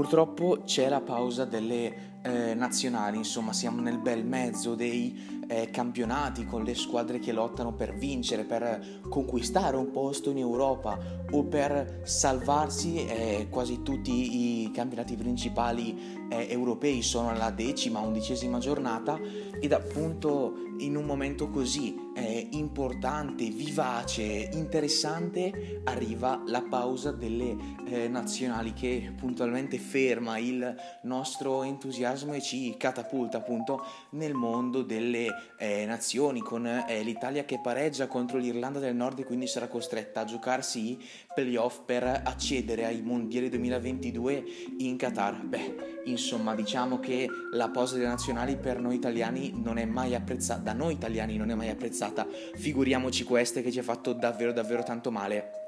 purtroppo c'è la pausa delle eh, nazionali, insomma siamo nel bel mezzo dei eh, campionati con le squadre che lottano per vincere, per conquistare un posto in Europa o per salvarsi, eh, quasi tutti i campionati principali eh, europei. Sono alla decima, undicesima giornata ed appunto in un momento così eh, importante, vivace, interessante arriva la pausa delle eh, nazionali che puntualmente ferma il nostro entusiasmo e ci catapulta appunto nel mondo delle eh, nazioni con eh, l'Italia che pareggia contro l'Irlanda del Nord e quindi sarà costretta a giocarsi i playoff per accedere ai mondiali 2022 in Qatar. Beh, insomma, diciamo che la pausa delle nazionali per noi italiani non è mai apprezzata, da noi italiani non è mai apprezzata, figuriamoci queste che ci ha fatto davvero davvero tanto male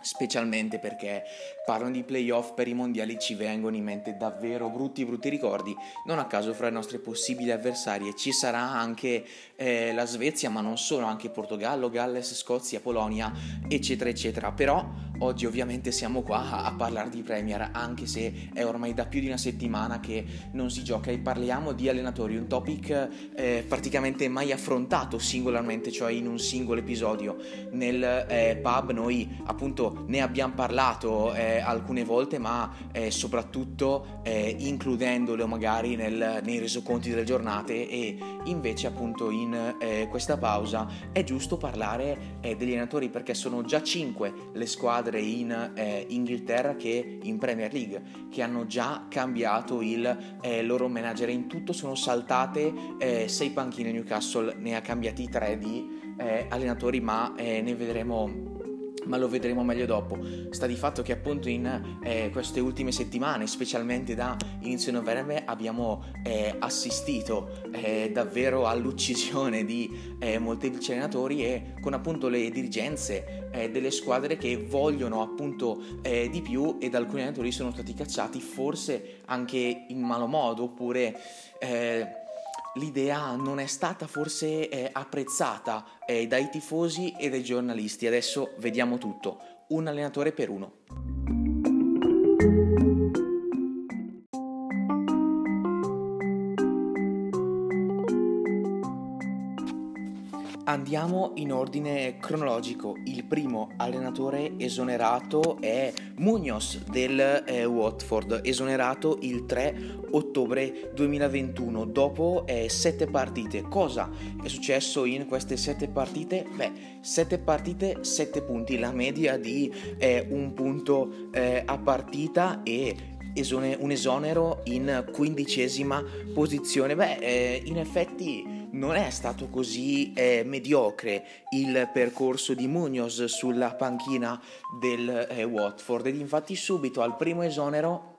specialmente perché parlano di playoff per i mondiali ci vengono in mente davvero brutti brutti ricordi. Non a caso fra le nostre possibili avversarie ci sarà anche eh, la Svezia ma non solo anche Portogallo, Galles, Scozia, Polonia eccetera eccetera. Però oggi ovviamente siamo qua a, parlare di Premier anche se è ormai da più di una settimana che non si gioca e parliamo di allenatori un topic eh, praticamente mai affrontato singolarmente cioè in un singolo episodio. Nel eh, pub noi appunto ne abbiamo parlato eh, alcune volte, ma eh, soprattutto eh, includendolo magari nel, nei resoconti delle giornate e invece appunto in eh, questa pausa è giusto parlare degli allenatori perché sono già 5 le squadre in eh, Inghilterra che in Premier League che hanno già cambiato il loro manager. In tutto sono saltate 6 panchine. Newcastle ne ha cambiati 3 di allenatori ma ne vedremo ma lo vedremo meglio dopo. Sta di fatto che appunto in eh, queste ultime settimane, specialmente da inizio novembre, abbiamo eh, assistito eh, davvero all'uccisione di eh, molteplici allenatori e con appunto le dirigenze eh, delle squadre che vogliono appunto eh, di più ed alcuni allenatori sono stati cacciati forse anche in malo modo oppure l'idea non è stata forse eh, apprezzata eh, dai tifosi e dai giornalisti. Adesso vediamo tutto. Un allenatore per uno. Andiamo in ordine cronologico. Il primo allenatore esonerato è Munoz del eh, Watford, esonerato il 3 ottobre 2021 dopo eh, sette partite. Cosa è successo in queste sette partite? Beh, sette partite, sette punti, la media di eh, un punto eh, a partita e un esonero in quindicesima posizione. Beh, eh, in effetti non è stato così eh, mediocre il percorso di Munoz sulla panchina del eh, Watford. Ed infatti subito al primo esonero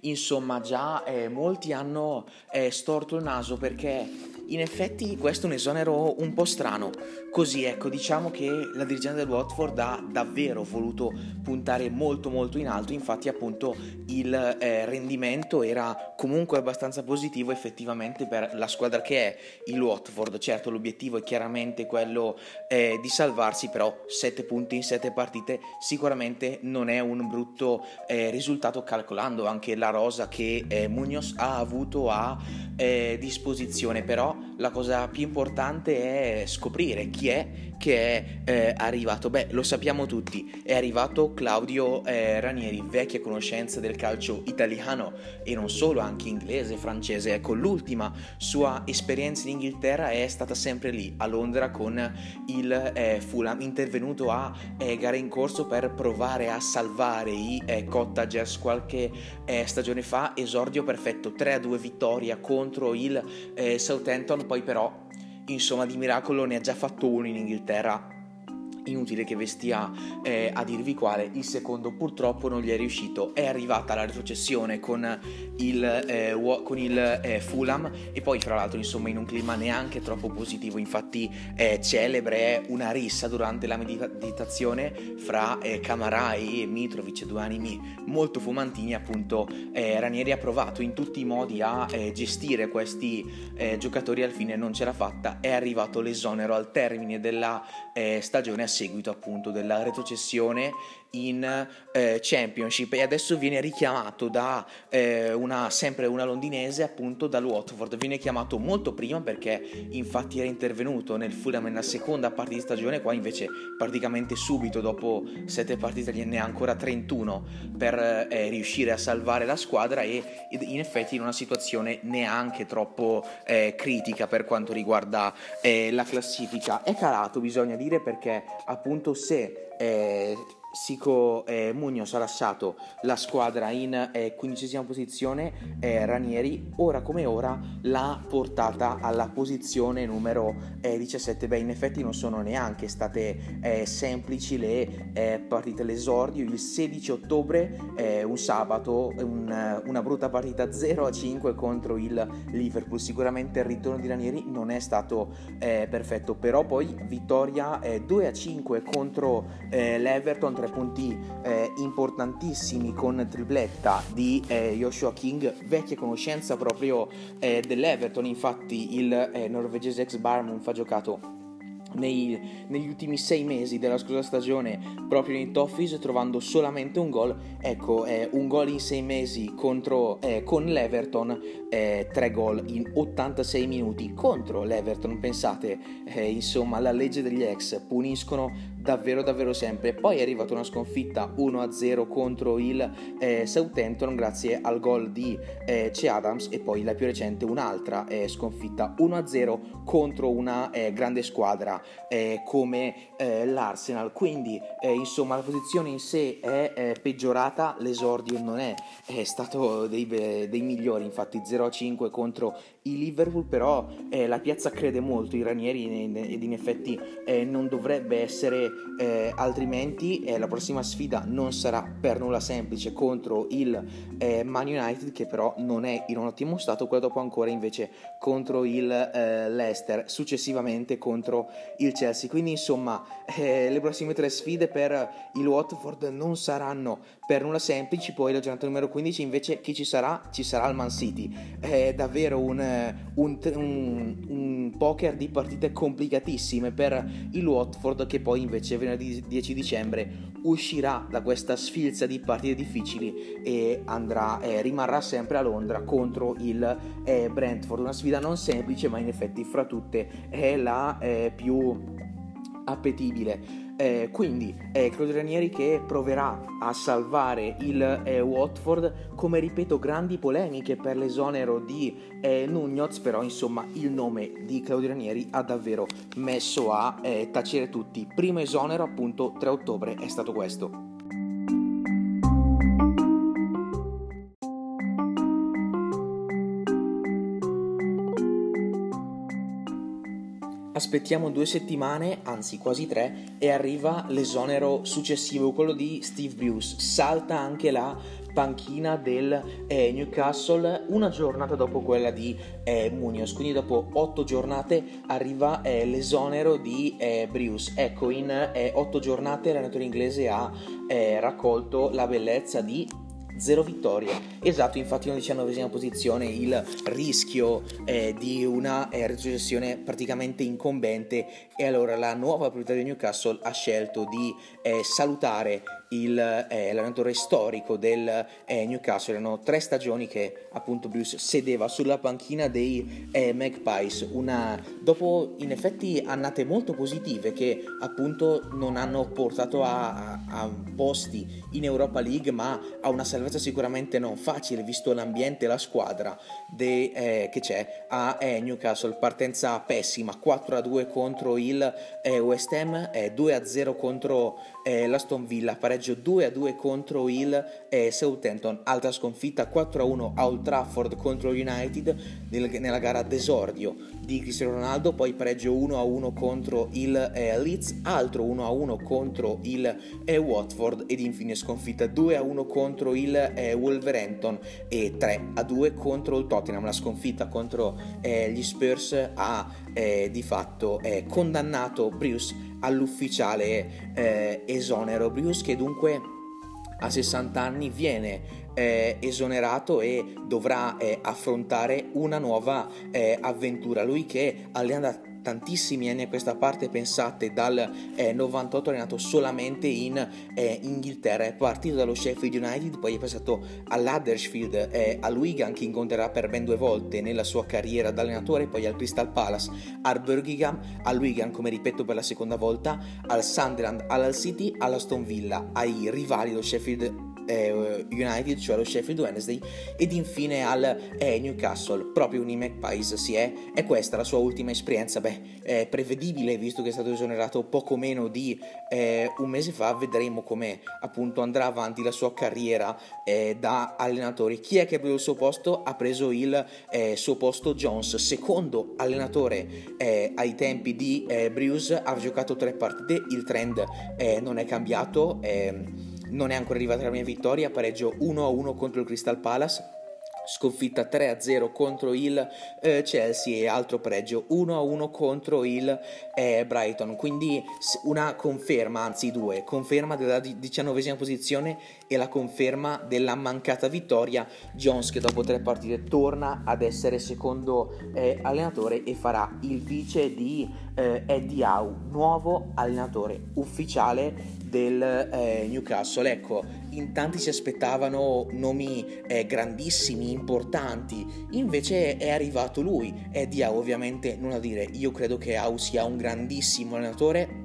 insomma già eh, molti hanno eh, storto il naso perché in effetti questo è un esonero un po' strano. Così ecco, diciamo che la dirigenza del Watford ha davvero voluto puntare molto molto in alto, infatti appunto il eh, rendimento era comunque abbastanza positivo effettivamente per la squadra che è il Watford. Certo l'obiettivo è chiaramente quello eh, di salvarsi, però 7 punti in 7 partite sicuramente non è un brutto eh, risultato calcolando anche la rosa che eh, Munoz ha avuto a eh, disposizione, però la cosa più importante è scoprire chi è che è eh, arrivato. Beh, lo sappiamo tutti, è arrivato Claudio eh, Ranieri, vecchia conoscenza del calcio italiano e non solo, anche inglese, francese. Ecco, l'ultima sua esperienza in Inghilterra è stata sempre lì, a Londra, con il eh, Fulham, intervenuto a eh, gare in corso per provare a salvare i eh, Cottagers qualche eh, stagione fa, esordio perfetto, 3-2 vittoria contro il eh, Southampton, poi però insomma di miracolo ne ha già fatto uno in Inghilterra inutile che ve stia eh, a dirvi quale, il secondo purtroppo non gli è riuscito, è arrivata la retrocessione con il, eh, con il eh, Fulham e poi fra l'altro insomma in un clima neanche troppo positivo, infatti è celebre una rissa durante la meditazione fra eh, Camara e Mitrovic, due animi molto fumantini appunto eh, Ranieri ha provato in tutti i modi a eh, gestire questi giocatori al fine non ce l'ha fatta, è arrivato l'esonero al termine della stagione a seguito appunto della retrocessione in eh, Championship e adesso viene richiamato da eh, una, sempre una londinese appunto dal Watford. Viene chiamato molto prima perché infatti era intervenuto nel Fulham nella seconda parte di stagione qua invece praticamente subito dopo sette partite ne ha ancora 31 per eh, riuscire a salvare la squadra e in effetti in una situazione neanche troppo eh, critica per quanto riguarda eh, la classifica. È calato bisogna dire perché appunto se eh, Sico eh, Munoz ha lasciato la squadra in eh, quindicesima posizione, eh, Ranieri ora come ora l'ha portata alla posizione numero eh, 17. Beh, in effetti non sono neanche state eh, semplici le eh, partite. L'esordio il 16 ottobre, eh, un sabato, un, una brutta partita 0-5 contro il Liverpool. Sicuramente il ritorno di Ranieri non è stato perfetto, però poi vittoria 2-5 contro l'Everton tre punti eh, importantissimi con tripletta di eh, Joshua King, vecchia conoscenza proprio eh, dell'Everton, infatti il eh, norvegese ex Barmouth ha giocato nei, negli ultimi sei mesi della scorsa stagione proprio in Toffees trovando solamente un gol. Ecco eh, un gol in sei mesi contro, eh, con l'Everton eh, tre gol in 86 minuti contro l'Everton. Pensate eh, insomma la legge degli ex puniscono davvero davvero sempre poi è arrivata una sconfitta 1-0 contro il eh, Southampton grazie al gol di eh, C. Adams e poi la più recente un'altra eh, sconfitta 1-0 contro una eh, grande squadra eh, come eh, l'Arsenal quindi insomma la posizione in sé è peggiorata l'esordio non è, è stato dei, dei migliori infatti 0-5 contro il Liverpool però eh, la piazza crede molto i Ranieri ed in effetti eh, non dovrebbe essere eh, altrimenti eh, la prossima sfida non sarà per nulla semplice contro il eh, Man United che però non è in un ottimo stato quello dopo ancora invece contro il eh, Leicester successivamente contro il Chelsea. Quindi insomma le prossime tre sfide per il Watford non saranno per nulla semplici. Poi la giornata numero 15 invece chi ci sarà? ci sarà il Man City. È davvero un un, un, un, poker di partite complicatissime per il Watford che poi invece venerdì 10 dicembre uscirà da questa sfilza di partite difficili e andrà, eh, rimarrà sempre a Londra contro il eh, Brentford, una sfida non semplice ma in effetti fra tutte è la eh, più appetibile. Eh, quindi è Claudio Ranieri che proverà a salvare il eh, Watford, come ripeto, grandi polemiche per l'esonero di eh, Nugnoz, però insomma il nome di Claudio Ranieri ha davvero messo a eh, tacere tutti. Primo esonero appunto 3 ottobre è stato questo. Aspettiamo due settimane, anzi quasi tre, e arriva l'esonero successivo, quello di Steve Bruce. Salta anche la panchina del eh, Newcastle una giornata dopo quella di eh, Munoz, quindi dopo otto giornate arriva eh, l'esonero di eh, Bruce. Ecco, in eh, otto giornate l'allenatore inglese ha eh, raccolto la bellezza di zero vittorie. Esatto, infatti in diciannovesima posizione il rischio eh, di una eh, retrocessione praticamente incombente e allora la nuova proprietà di Newcastle ha scelto di eh, salutare il, eh, l'allenatore storico del eh, Newcastle. Erano tre stagioni che appunto Bruce sedeva sulla panchina dei eh, Magpies, una, dopo in effetti annate molto positive che appunto non hanno portato a, a, a posti in Europa League ma a una salvezza sicuramente non facile visto l'ambiente e la squadra de, eh, che c'è a eh, Newcastle. Partenza pessima, 4-2 contro il eh, West Ham, 2-0 contro l'Aston Villa, pareggio 2-2 contro il Southampton, altra sconfitta 4-1 a Old Trafford contro United nella gara d'esordio di Cristiano Ronaldo, poi pareggio 1-1 contro il eh, Leeds, altro 1-1 contro il eh, Watford ed infine sconfitta 2-1 contro il eh, Wolverhampton e 3-2 contro il Tottenham. La sconfitta contro gli Spurs ha di fatto condannato Bruce all'ufficiale esonero. Bruce che dunque a 60 anni viene eh, esonerato e dovrà eh, affrontare una nuova eh, avventura. Lui che tantissimi anni a questa parte, pensate dal eh, 98 è allenato solamente in eh, Inghilterra, è partito dallo Sheffield United, poi è passato all'Huddersfield, eh, al Wigan che incontrerà per ben due volte nella sua carriera da allenatore, poi al Crystal Palace, al Birmingham, al Wigan come ripeto per la seconda volta, al Sunderland, all'Al City, all'Aston Villa, ai rivali dello Sheffield eh, United, cioè lo Sheffield Wednesday, ed infine al eh, Newcastle, proprio un Magpies si è, e questa la sua ultima esperienza, beh, è prevedibile visto che è stato esonerato poco meno di eh, un mese fa, vedremo come appunto andrà avanti la sua carriera eh, da allenatore. Chi è che ha preso il suo posto? Ha preso il eh, suo posto Jones, secondo allenatore eh, ai tempi di Bruce, ha giocato tre partite, il trend non è cambiato. Non è ancora arrivata la mia vittoria, pareggio 1-1 contro il Crystal Palace sconfitta 3-0 contro il eh, Chelsea e altro pregio 1-1 contro il eh, Brighton. Quindi una conferma anzi due conferma della diciannovesima posizione e la conferma della mancata vittoria. Jones che dopo tre partite torna ad essere secondo eh, allenatore e farà il vice di eh, Eddie Howe nuovo allenatore ufficiale del eh, Newcastle. Ecco in tanti si aspettavano nomi eh, grandissimi, importanti, invece è arrivato lui. Eddie ha ovviamente nulla da dire, io credo che Au sia un grandissimo allenatore.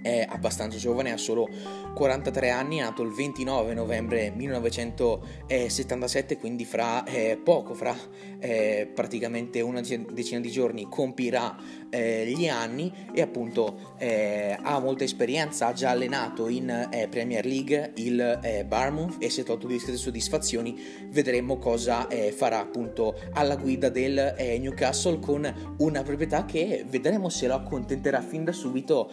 È abbastanza giovane, ha solo 43 anni, è nato il 29 novembre 1977, quindi fra eh, poco, fra eh, praticamente una decina di giorni compirà eh, gli anni e appunto eh, ha molta esperienza, ha già allenato in eh, Premier League il eh, Barmouth e è tolto discrete soddisfazioni, vedremo cosa farà appunto alla guida del Newcastle con una proprietà che vedremo se lo accontenterà fin da subito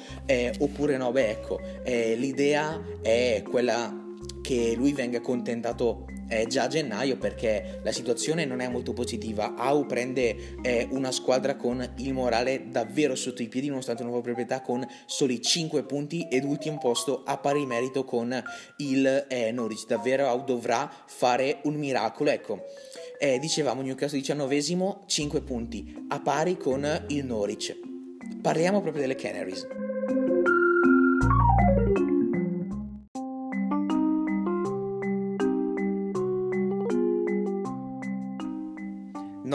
oppure no, beh ecco, eh, l'idea è quella che lui venga accontentato eh, già a gennaio perché la situazione non è molto positiva. Au prende eh, una squadra con il morale davvero sotto i piedi nonostante una nuova proprietà con soli 5 punti ed ultimo posto a pari merito con il eh, Norwich. Davvero Au dovrà fare un miracolo. Ecco, eh, dicevamo Newcastle 19 5 punti a pari con il Norwich. Parliamo proprio delle Canaries.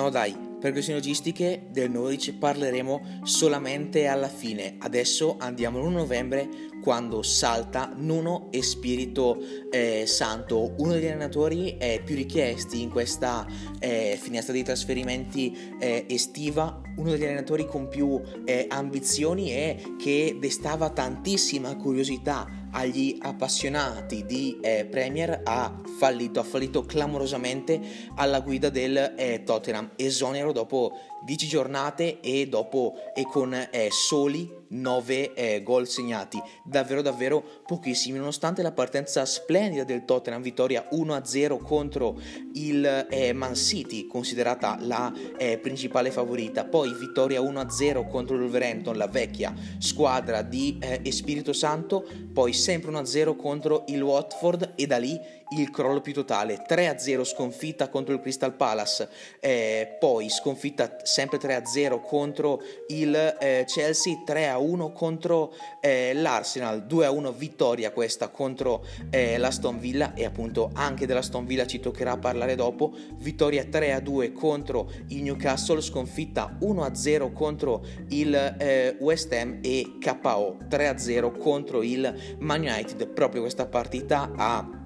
No dai, per questioni logistiche del Norwich parleremo solamente alla fine. Adesso andiamo l'1 novembre quando salta Nuno e Spirito eh, Santo, uno degli allenatori eh, più richiesti in questa eh, finestra di trasferimenti eh, estiva, uno degli allenatori con più eh, ambizioni e che destava tantissima curiosità agli appassionati di eh, Premier ha fallito, ha fallito clamorosamente alla guida del eh, Tottenham, esonero dopo 10 giornate e dopo e con eh, soli 9 eh, gol segnati, davvero davvero pochissimi, nonostante la partenza splendida del Tottenham, vittoria 1-0 contro il eh, Man City, considerata la eh, principale favorita, poi vittoria 1-0 contro il Wolverhampton, la vecchia squadra di eh, Espirito Santo, poi sempre 1-0 contro il Watford e da lì il crollo più totale 3-0 sconfitta contro il Crystal Palace eh, poi sconfitta sempre 3-0 contro il eh, Chelsea 3-1 contro eh, l'Arsenal 2-1 vittoria questa contro eh, l'Aston Villa e appunto anche dell'Aston Villa ci toccherà parlare dopo. Vittoria 3-2 contro il Newcastle sconfitta 1-0 contro il eh, West Ham e KO 3-0 contro il Man United. Proprio questa partita ha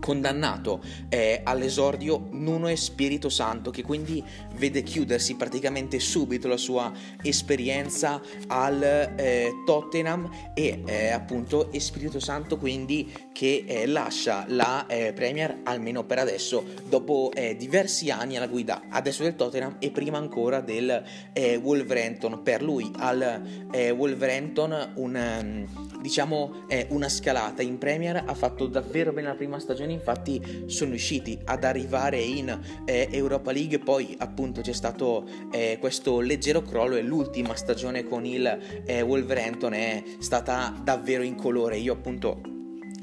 condannato eh, all'esordio Nuno e Spirito Santo che quindi vede chiudersi praticamente subito la sua esperienza al eh, Tottenham e eh, appunto Spirito Santo quindi che eh, lascia la eh, Premier almeno per adesso dopo eh, diversi anni alla guida adesso del Tottenham e prima ancora del Wolverhampton. Per lui al Wolverhampton un um, diciamo una scalata. In Premier ha fatto davvero bene la prima stagione stagione infatti sono riusciti ad arrivare in eh, Europa League. Poi appunto c'è stato eh, questo leggero crollo e l'ultima stagione con il eh, Wolverhampton è stata davvero incolore. Io appunto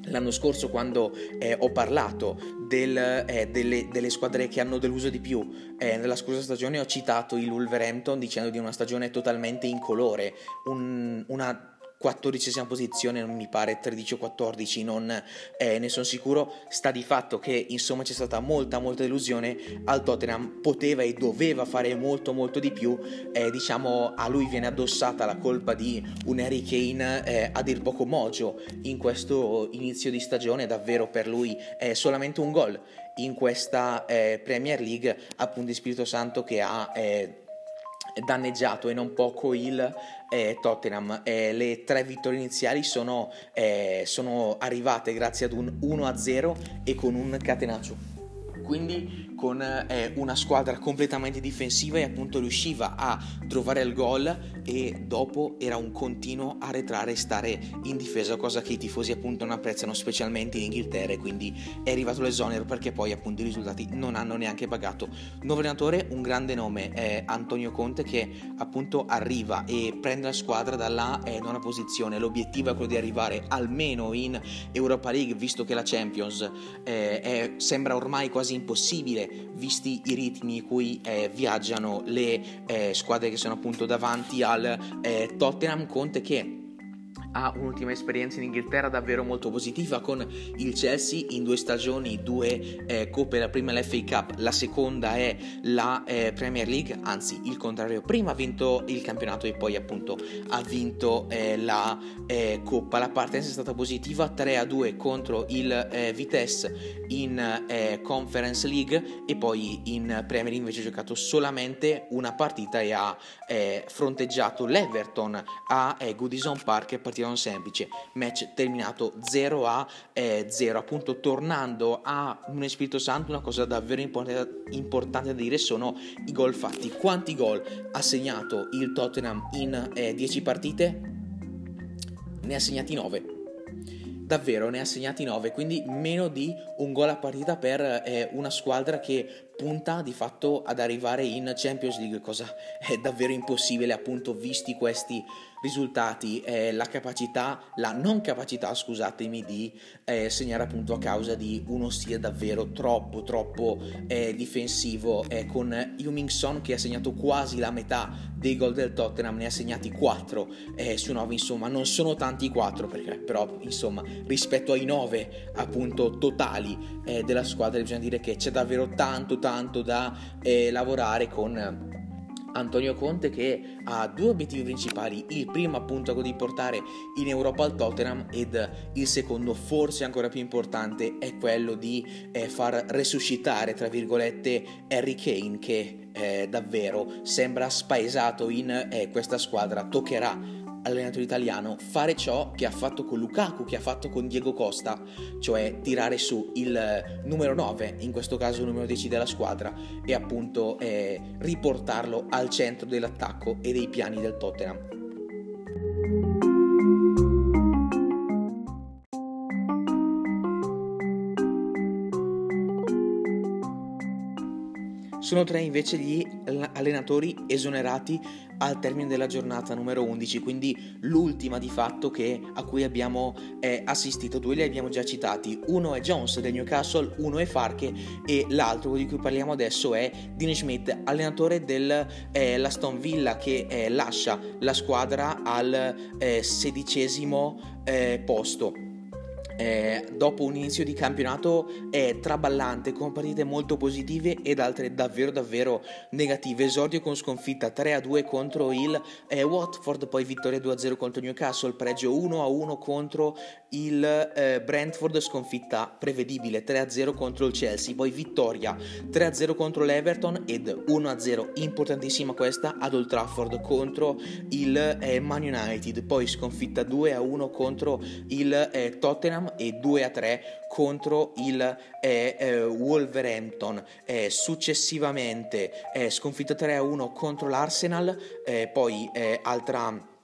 L'anno scorso quando eh, ho parlato del, eh, delle, delle, squadre che hanno deluso di più, eh, nella scorsa stagione ho citato il Wolverhampton dicendo di una stagione totalmente incolore, un, una 14 posizione, non mi pare 13 o 14, non eh, ne sono sicuro. Sta di fatto che insomma c'è stata molta molta delusione al Tottenham, poteva e doveva fare molto molto di più. Eh, diciamo a lui viene addossata la colpa di un Harry Kane eh, a dir poco mogio in questo inizio di stagione, davvero per lui è solamente un gol in questa eh, Premier League, appunto di Spirito Santo che ha eh, danneggiato e non poco il eh, Tottenham. Eh, le tre vittorie iniziali sono, eh, sono arrivate grazie ad un 1-0 e con un catenaccio quindi con eh, una squadra completamente difensiva e appunto riusciva a trovare il gol e dopo era un continuo arretrare e stare in difesa, cosa che i tifosi appunto non apprezzano specialmente in Inghilterra e quindi è arrivato l'esonero perché poi appunto i risultati non hanno neanche pagato. Nuovo allenatore, un grande nome, è Antonio Conte che appunto arriva e prende la squadra dalla eh, nona posizione, l'obiettivo è quello di arrivare almeno in Europa League visto che la Champions eh, è, sembra ormai quasi impossibile visti i ritmi in cui eh, viaggiano le eh, squadre che sono appunto davanti al eh, Tottenham. Conte che ha un'ultima esperienza in Inghilterra davvero molto positiva con il Chelsea in due stagioni, due eh, coppe, la prima è l'FA Cup, la seconda è la eh, Premier League, anzi il contrario, prima ha vinto il campionato e poi appunto ha vinto eh, la eh, coppa. La partenza è stata positiva 3 a 2 contro il eh, Vitesse in eh, Conference League e poi in Premier League invece ha giocato solamente una partita e ha fronteggiato l'Everton a Goodison Park e non semplice, match terminato 0 a eh, 0, appunto tornando a un Spirito Santo una cosa davvero import- importante da dire sono i gol fatti. Quanti gol ha segnato il Tottenham in eh, 10 partite? Ne ha segnati 9 davvero ne ha segnati 9, quindi meno di un gol a partita per eh, una squadra che punta di fatto ad arrivare in Champions League, cosa è davvero impossibile appunto visti questi risultati, eh, la capacità, la non capacità, scusatemi, di eh, segnare appunto a causa di uno stile davvero troppo troppo eh, difensivo. Con Huming Son che ha segnato quasi la metà dei gol del Tottenham, ne ha segnati 4 eh, su 9, insomma. Non sono tanti 4 perché però insomma rispetto ai 9 appunto totali eh, della squadra bisogna dire che c'è davvero tanto tanto tanto da eh, lavorare con Antonio Conte che ha due obiettivi principali, il primo appunto quello di portare in Europa il Tottenham ed il secondo forse ancora più importante è quello di eh, far resuscitare tra virgolette Harry Kane che eh, davvero sembra spaesato in eh, questa squadra, toccherà allenatore italiano fare ciò che ha fatto con Lukaku, che ha fatto con Diego Costa, cioè tirare su il numero 9, in questo caso il numero 10 della squadra, e appunto eh, riportarlo al centro dell'attacco e dei piani del Tottenham. Sono tre invece gli allenatori esonerati al termine della giornata numero 11, quindi l'ultima di fatto che, a cui abbiamo eh, assistito. Due li abbiamo già citati, uno è Jones del Newcastle, uno è Farke e l'altro di cui parliamo adesso è Dean Schmidt, allenatore dell'Aston eh, Villa che eh, lascia la squadra al eh, sedicesimo eh, posto eh, dopo un inizio di campionato è traballante con partite molto positive ed altre davvero davvero negative. Esordio con sconfitta 3-2 contro il eh, Watford, poi vittoria 2-0 contro Newcastle, pregio 1-1 contro il eh, Brentford, sconfitta prevedibile 3-0 contro il Chelsea, poi vittoria 3-0 contro l'Everton ed 1-0 importantissima questa ad Old Trafford contro il eh, Man United, poi sconfitta 2-1 contro il eh, E 2 a 3 contro il eh, eh, Wolverhampton. Eh, successivamente sconfitta 3 a 1 contro l'Arsenal, eh, poi eh, altra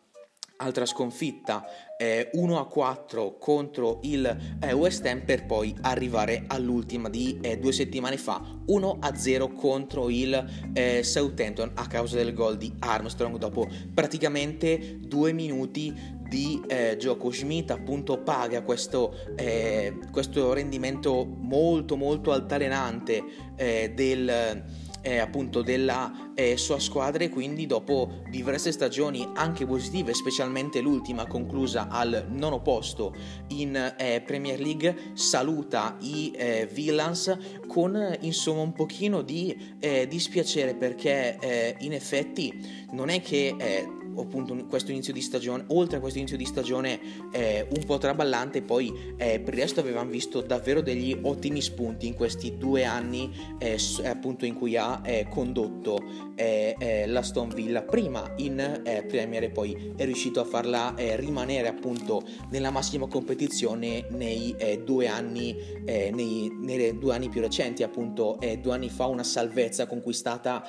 altra sconfitta eh, 1 a 4 contro il eh, West Ham per poi arrivare all'ultima di eh, due settimane fa 1 a 0 contro il eh, Southampton a causa del gol di Armstrong. Dopo praticamente due minuti di eh, gioco Schmidt appunto paga questo, eh, questo rendimento molto molto altalenante del eh, appunto della eh, sua squadra e quindi dopo diverse stagioni anche positive, specialmente l'ultima conclusa al nono posto in eh, Premier League, saluta i eh, Villans con insomma un pochino di eh, dispiacere perché eh, in effetti non è che appunto questo inizio di stagione, oltre a questo inizio di stagione eh, un po' traballante, poi eh, per il resto avevamo visto davvero degli ottimi spunti in questi due anni eh, appunto in cui ha eh, condotto eh, eh, la Stone Villa. Prima in Premier e poi è riuscito a farla rimanere appunto nella massima competizione nei due anni nei, nei, due anni più recenti appunto due anni fa una salvezza conquistata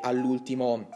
all'ultimo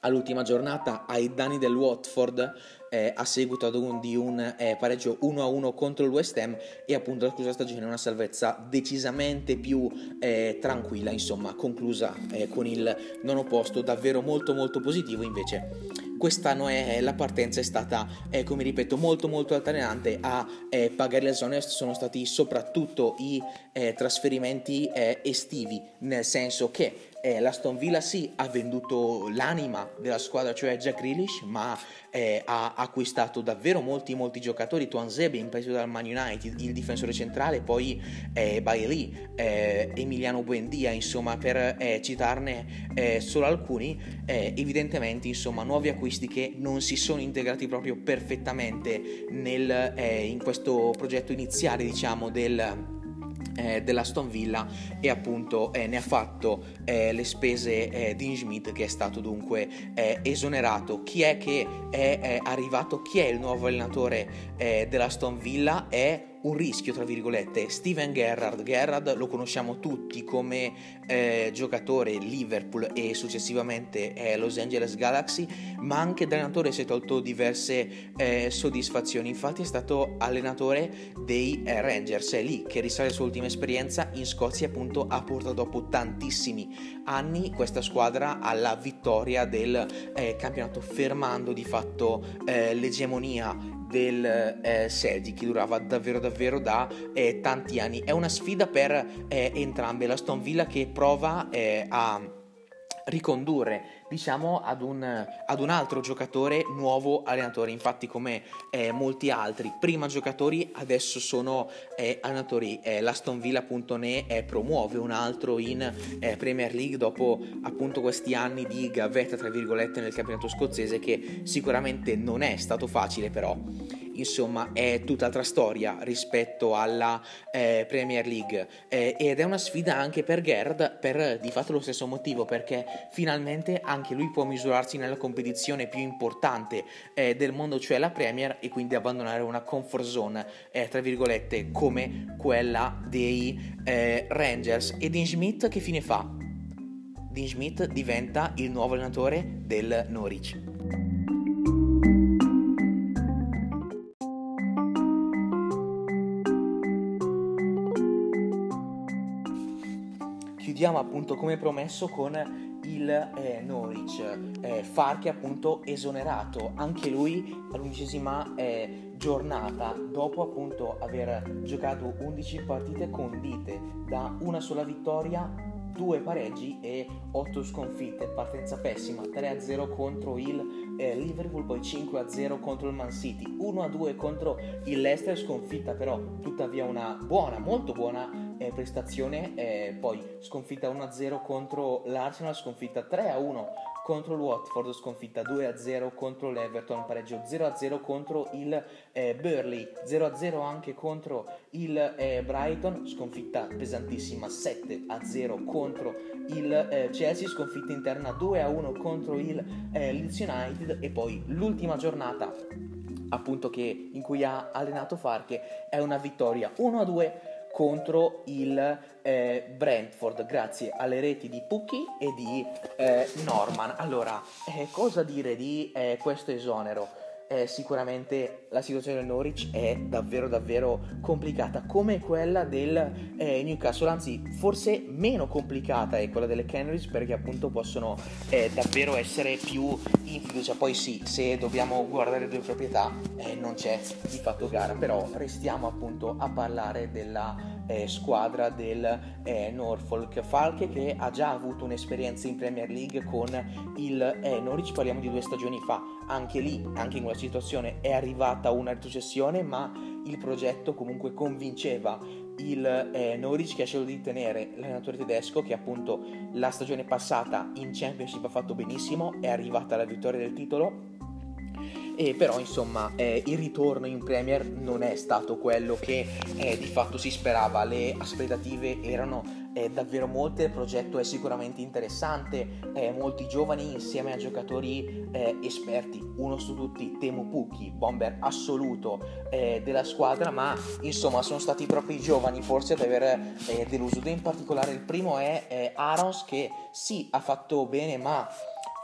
all'ultima giornata ai danni del Watford eh, a seguito un, di un eh, pareggio 1-1 contro il West Ham e appunto la scorsa stagione una salvezza decisamente più eh, tranquilla, insomma conclusa eh, con il nono posto davvero molto molto positivo. Invece quest'anno è, la partenza è stata, eh, come ripeto, molto molto altalenante a eh, pagare le zone sono stati soprattutto i eh, trasferimenti eh, estivi, nel senso che eh, l'Aston Villa sì ha venduto l'anima della squadra, cioè Jack Grealish, ma eh, ha acquistato davvero molti molti giocatori, Tuanzebe in prestito dal Man United, il difensore centrale, poi eh, Bailey, eh, Emiliano Buendia, insomma per eh, citarne eh, solo alcuni, evidentemente insomma nuovi acquisti che non si sono integrati proprio perfettamente nel, in questo progetto iniziale diciamo del eh, dell'Aston Villa e appunto eh, ne ha fatto eh, le spese eh, Dean Schmidt che è stato dunque eh, esonerato. Chi è che è arrivato? Chi è il nuovo allenatore eh, dell'Aston Villa? È un rischio, tra virgolette. Steven Gerrard, Gerrard lo conosciamo tutti come eh, giocatore Liverpool e successivamente eh, Los Angeles Galaxy, ma anche da allenatore si è tolto diverse eh, soddisfazioni. Infatti è stato allenatore dei eh, Rangers, è lì che risale la sua ultima esperienza in Scozia appunto ha portato dopo tantissimi anni questa squadra alla vittoria del eh, campionato fermando di fatto eh, l'egemonia del eh, Celtic che durava davvero davvero da eh, tanti anni. È una sfida per eh, entrambe, la Stone Villa che prova eh, a ricondurre diciamo ad un, ad un, altro giocatore nuovo allenatore. Infatti come eh, molti altri. Prima giocatori adesso sono eh, allenatori. Eh, l'Aston Villa appunto ne eh, promuove un altro in eh, Premier League dopo appunto questi anni di gavetta tra virgolette nel campionato scozzese che sicuramente non è stato facile però insomma è tutt'altra storia rispetto alla eh, Premier League. Eh, ed è una sfida anche per Gerd per di fatto lo stesso motivo perché finalmente anche lui può misurarsi nella competizione più importante eh, del mondo cioè la Premier e quindi abbandonare una comfort zone eh, tra virgolette come quella dei eh, Rangers. E Dean Schmidt che fine fa? Dean Schmidt diventa il nuovo allenatore del Norwich chiudiamo appunto come promesso con il eh, Norwich, eh, Farke appunto esonerato, anche lui all'undicesima eh, giornata. Dopo appunto aver giocato 11 partite condite da una sola vittoria due pareggi e 8 sconfitte, partenza pessima, 3-0 contro il eh, Liverpool, poi 5-0 contro il Man City, 1-2 contro il Leicester, sconfitta però tuttavia una buona, molto buona eh, prestazione, eh, poi sconfitta 1-0 contro l'Arsenal, sconfitta 3-1 contro il Watford, sconfitta 2-0 contro l'Everton, pareggio 0-0 contro il eh, Burley, 0-0 anche contro il eh, Brighton, sconfitta pesantissima 7-0 contro il eh, Chelsea, sconfitta interna 2-1 contro il eh, Leeds United e poi l'ultima giornata appunto che, in cui ha allenato Farche è una vittoria 1-2 contro il eh, Brentford grazie alle reti di Pucchi e di eh, Norman. Allora, eh, cosa dire di eh, questo esonero? Eh, sicuramente la situazione del Norwich è davvero davvero complicata come quella del eh, Newcastle anzi forse meno complicata è quella delle Canaries perché appunto possono eh, davvero essere più in fiducia poi sì se dobbiamo guardare le due proprietà eh, non c'è di fatto gara però restiamo appunto a parlare della eh, squadra del eh, Norfolk. Falche che ha già avuto un'esperienza in Premier League con il eh, Norwich, parliamo di due stagioni fa, anche lì, anche in quella situazione è arrivata una retrocessione ma il progetto comunque convinceva il eh, Norwich che ha scelto di tenere l'allenatore tedesco che appunto la stagione passata in Championship ha fatto benissimo, è arrivata alla vittoria del titolo e però insomma eh, il ritorno in Premier non è stato quello che eh, di fatto si sperava, le aspettative erano eh, davvero molte, il progetto è sicuramente interessante, eh, molti giovani insieme a giocatori eh, esperti, uno su tutti Temu Pukki, bomber assoluto eh, della squadra, ma insomma sono stati proprio i giovani forse ad aver deluso, in particolare il primo è Arons che sì ha fatto bene ma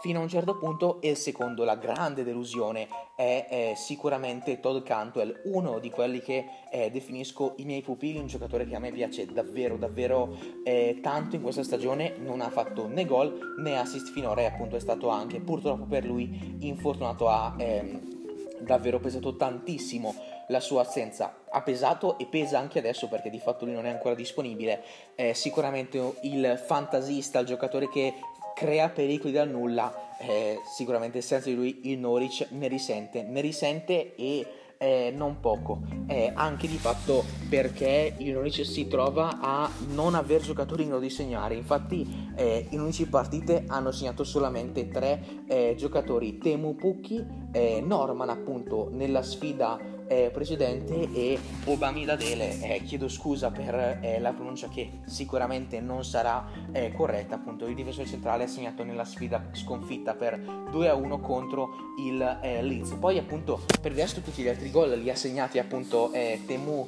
fino a un certo punto e il secondo, la grande delusione, è, è sicuramente Todd Cantwell, uno di quelli che eh, definisco i miei pupilli, un giocatore che a me piace davvero davvero eh, tanto in questa stagione, non ha fatto né gol né assist finora e appunto è stato anche purtroppo per lui infortunato a... Ehm, davvero pesato tantissimo la sua assenza. Ha pesato e pesa anche adesso perché di fatto lui non è ancora disponibile. È sicuramente il fantasista il giocatore che crea pericoli dal nulla, eh, sicuramente senza di lui il Norwich ne risente, ne risente e eh, non poco, eh, anche di fatto perché il Norwich si trova a non aver giocatori in grado di segnare, infatti eh, in 11 partite hanno segnato solamente 3 eh, giocatori, Temu Pukki, eh, Norman appunto nella sfida eh, precedente e Obamidadele, eh, chiedo scusa per eh, la pronuncia che sicuramente non sarà eh, corretta, appunto il difensore centrale ha segnato nella sfida sconfitta per 2 a 1 contro il eh, Leeds. Poi appunto per il resto tutti gli altri gol li ha segnati appunto eh, Temu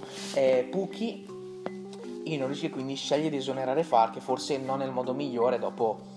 Puki. Il Norwich quindi sceglie di esonerare Far che forse non è il modo migliore dopo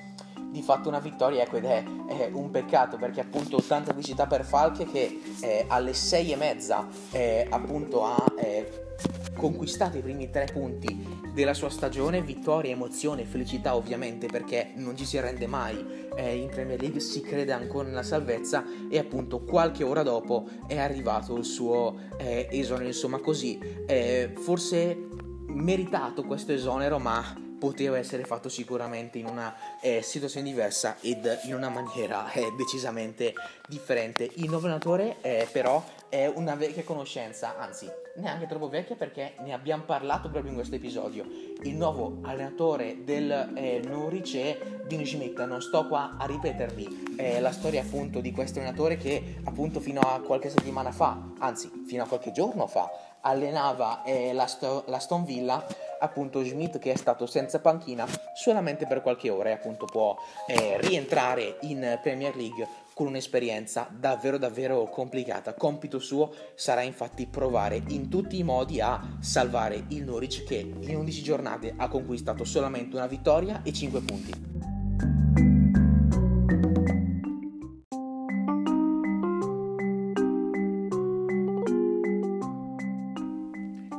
di fatto una vittoria ecco, ed è, è, un peccato perché appunto tanta felicità per Falche che eh, alle sei e mezza eh, appunto ha eh, conquistato i primi tre punti della sua stagione, vittoria, emozione, felicità ovviamente perché non ci si arrende mai eh, in Premier League, si crede ancora nella salvezza e appunto qualche ora dopo è arrivato il suo eh, esonero, insomma così, eh, forse meritato questo esonero ma poteva essere fatto sicuramente in una eh, situazione diversa ed in una maniera eh, decisamente differente. Il nuovo allenatore eh, però è una vecchia conoscenza, anzi neanche troppo vecchia perché ne abbiamo parlato proprio in questo episodio. Il nuovo allenatore del eh, Norwich è Dino Schmidt, non sto qua a ripetervi eh, la storia appunto di questo allenatore che appunto fino a qualche settimana fa, anzi fino a qualche giorno fa, allenava eh, la, Sto- la Stone Villa appunto Schmidt che è stato senza panchina solamente per qualche ora e appunto può eh, rientrare in Premier League con un'esperienza davvero davvero complicata. Compito suo sarà infatti provare in tutti i modi a salvare il Norwich che in 11 giornate ha conquistato solamente una vittoria e 5 punti.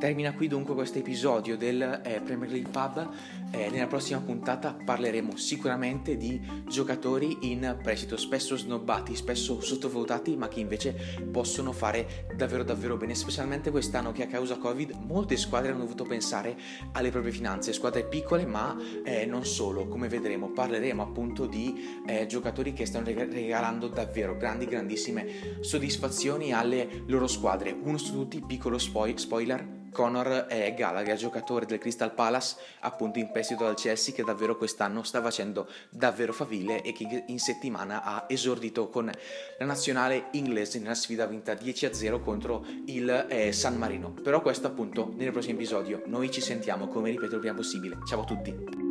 Termina qui dunque questo episodio del eh, Premier League Pub. Eh, nella prossima puntata parleremo sicuramente di giocatori in prestito, spesso snobbati, spesso sottovalutati, ma che invece possono fare davvero davvero bene, specialmente quest'anno che a causa Covid molte squadre hanno dovuto pensare alle proprie finanze, squadre piccole ma eh, non solo, come vedremo parleremo appunto di eh, giocatori che stanno regalando davvero grandi grandissime soddisfazioni alle loro squadre. Uno su tutti, piccolo spoiler, Conor è Gallagher, giocatore del Crystal Palace, appunto in prestito dal Chelsea, che davvero quest'anno sta facendo davvero faville e che in settimana ha esordito con la nazionale inglese nella sfida vinta 10-0 contro il eh, San Marino. Però questo appunto nel prossimo episodio. Noi ci sentiamo, come ripeto, il prima possibile. Ciao a tutti!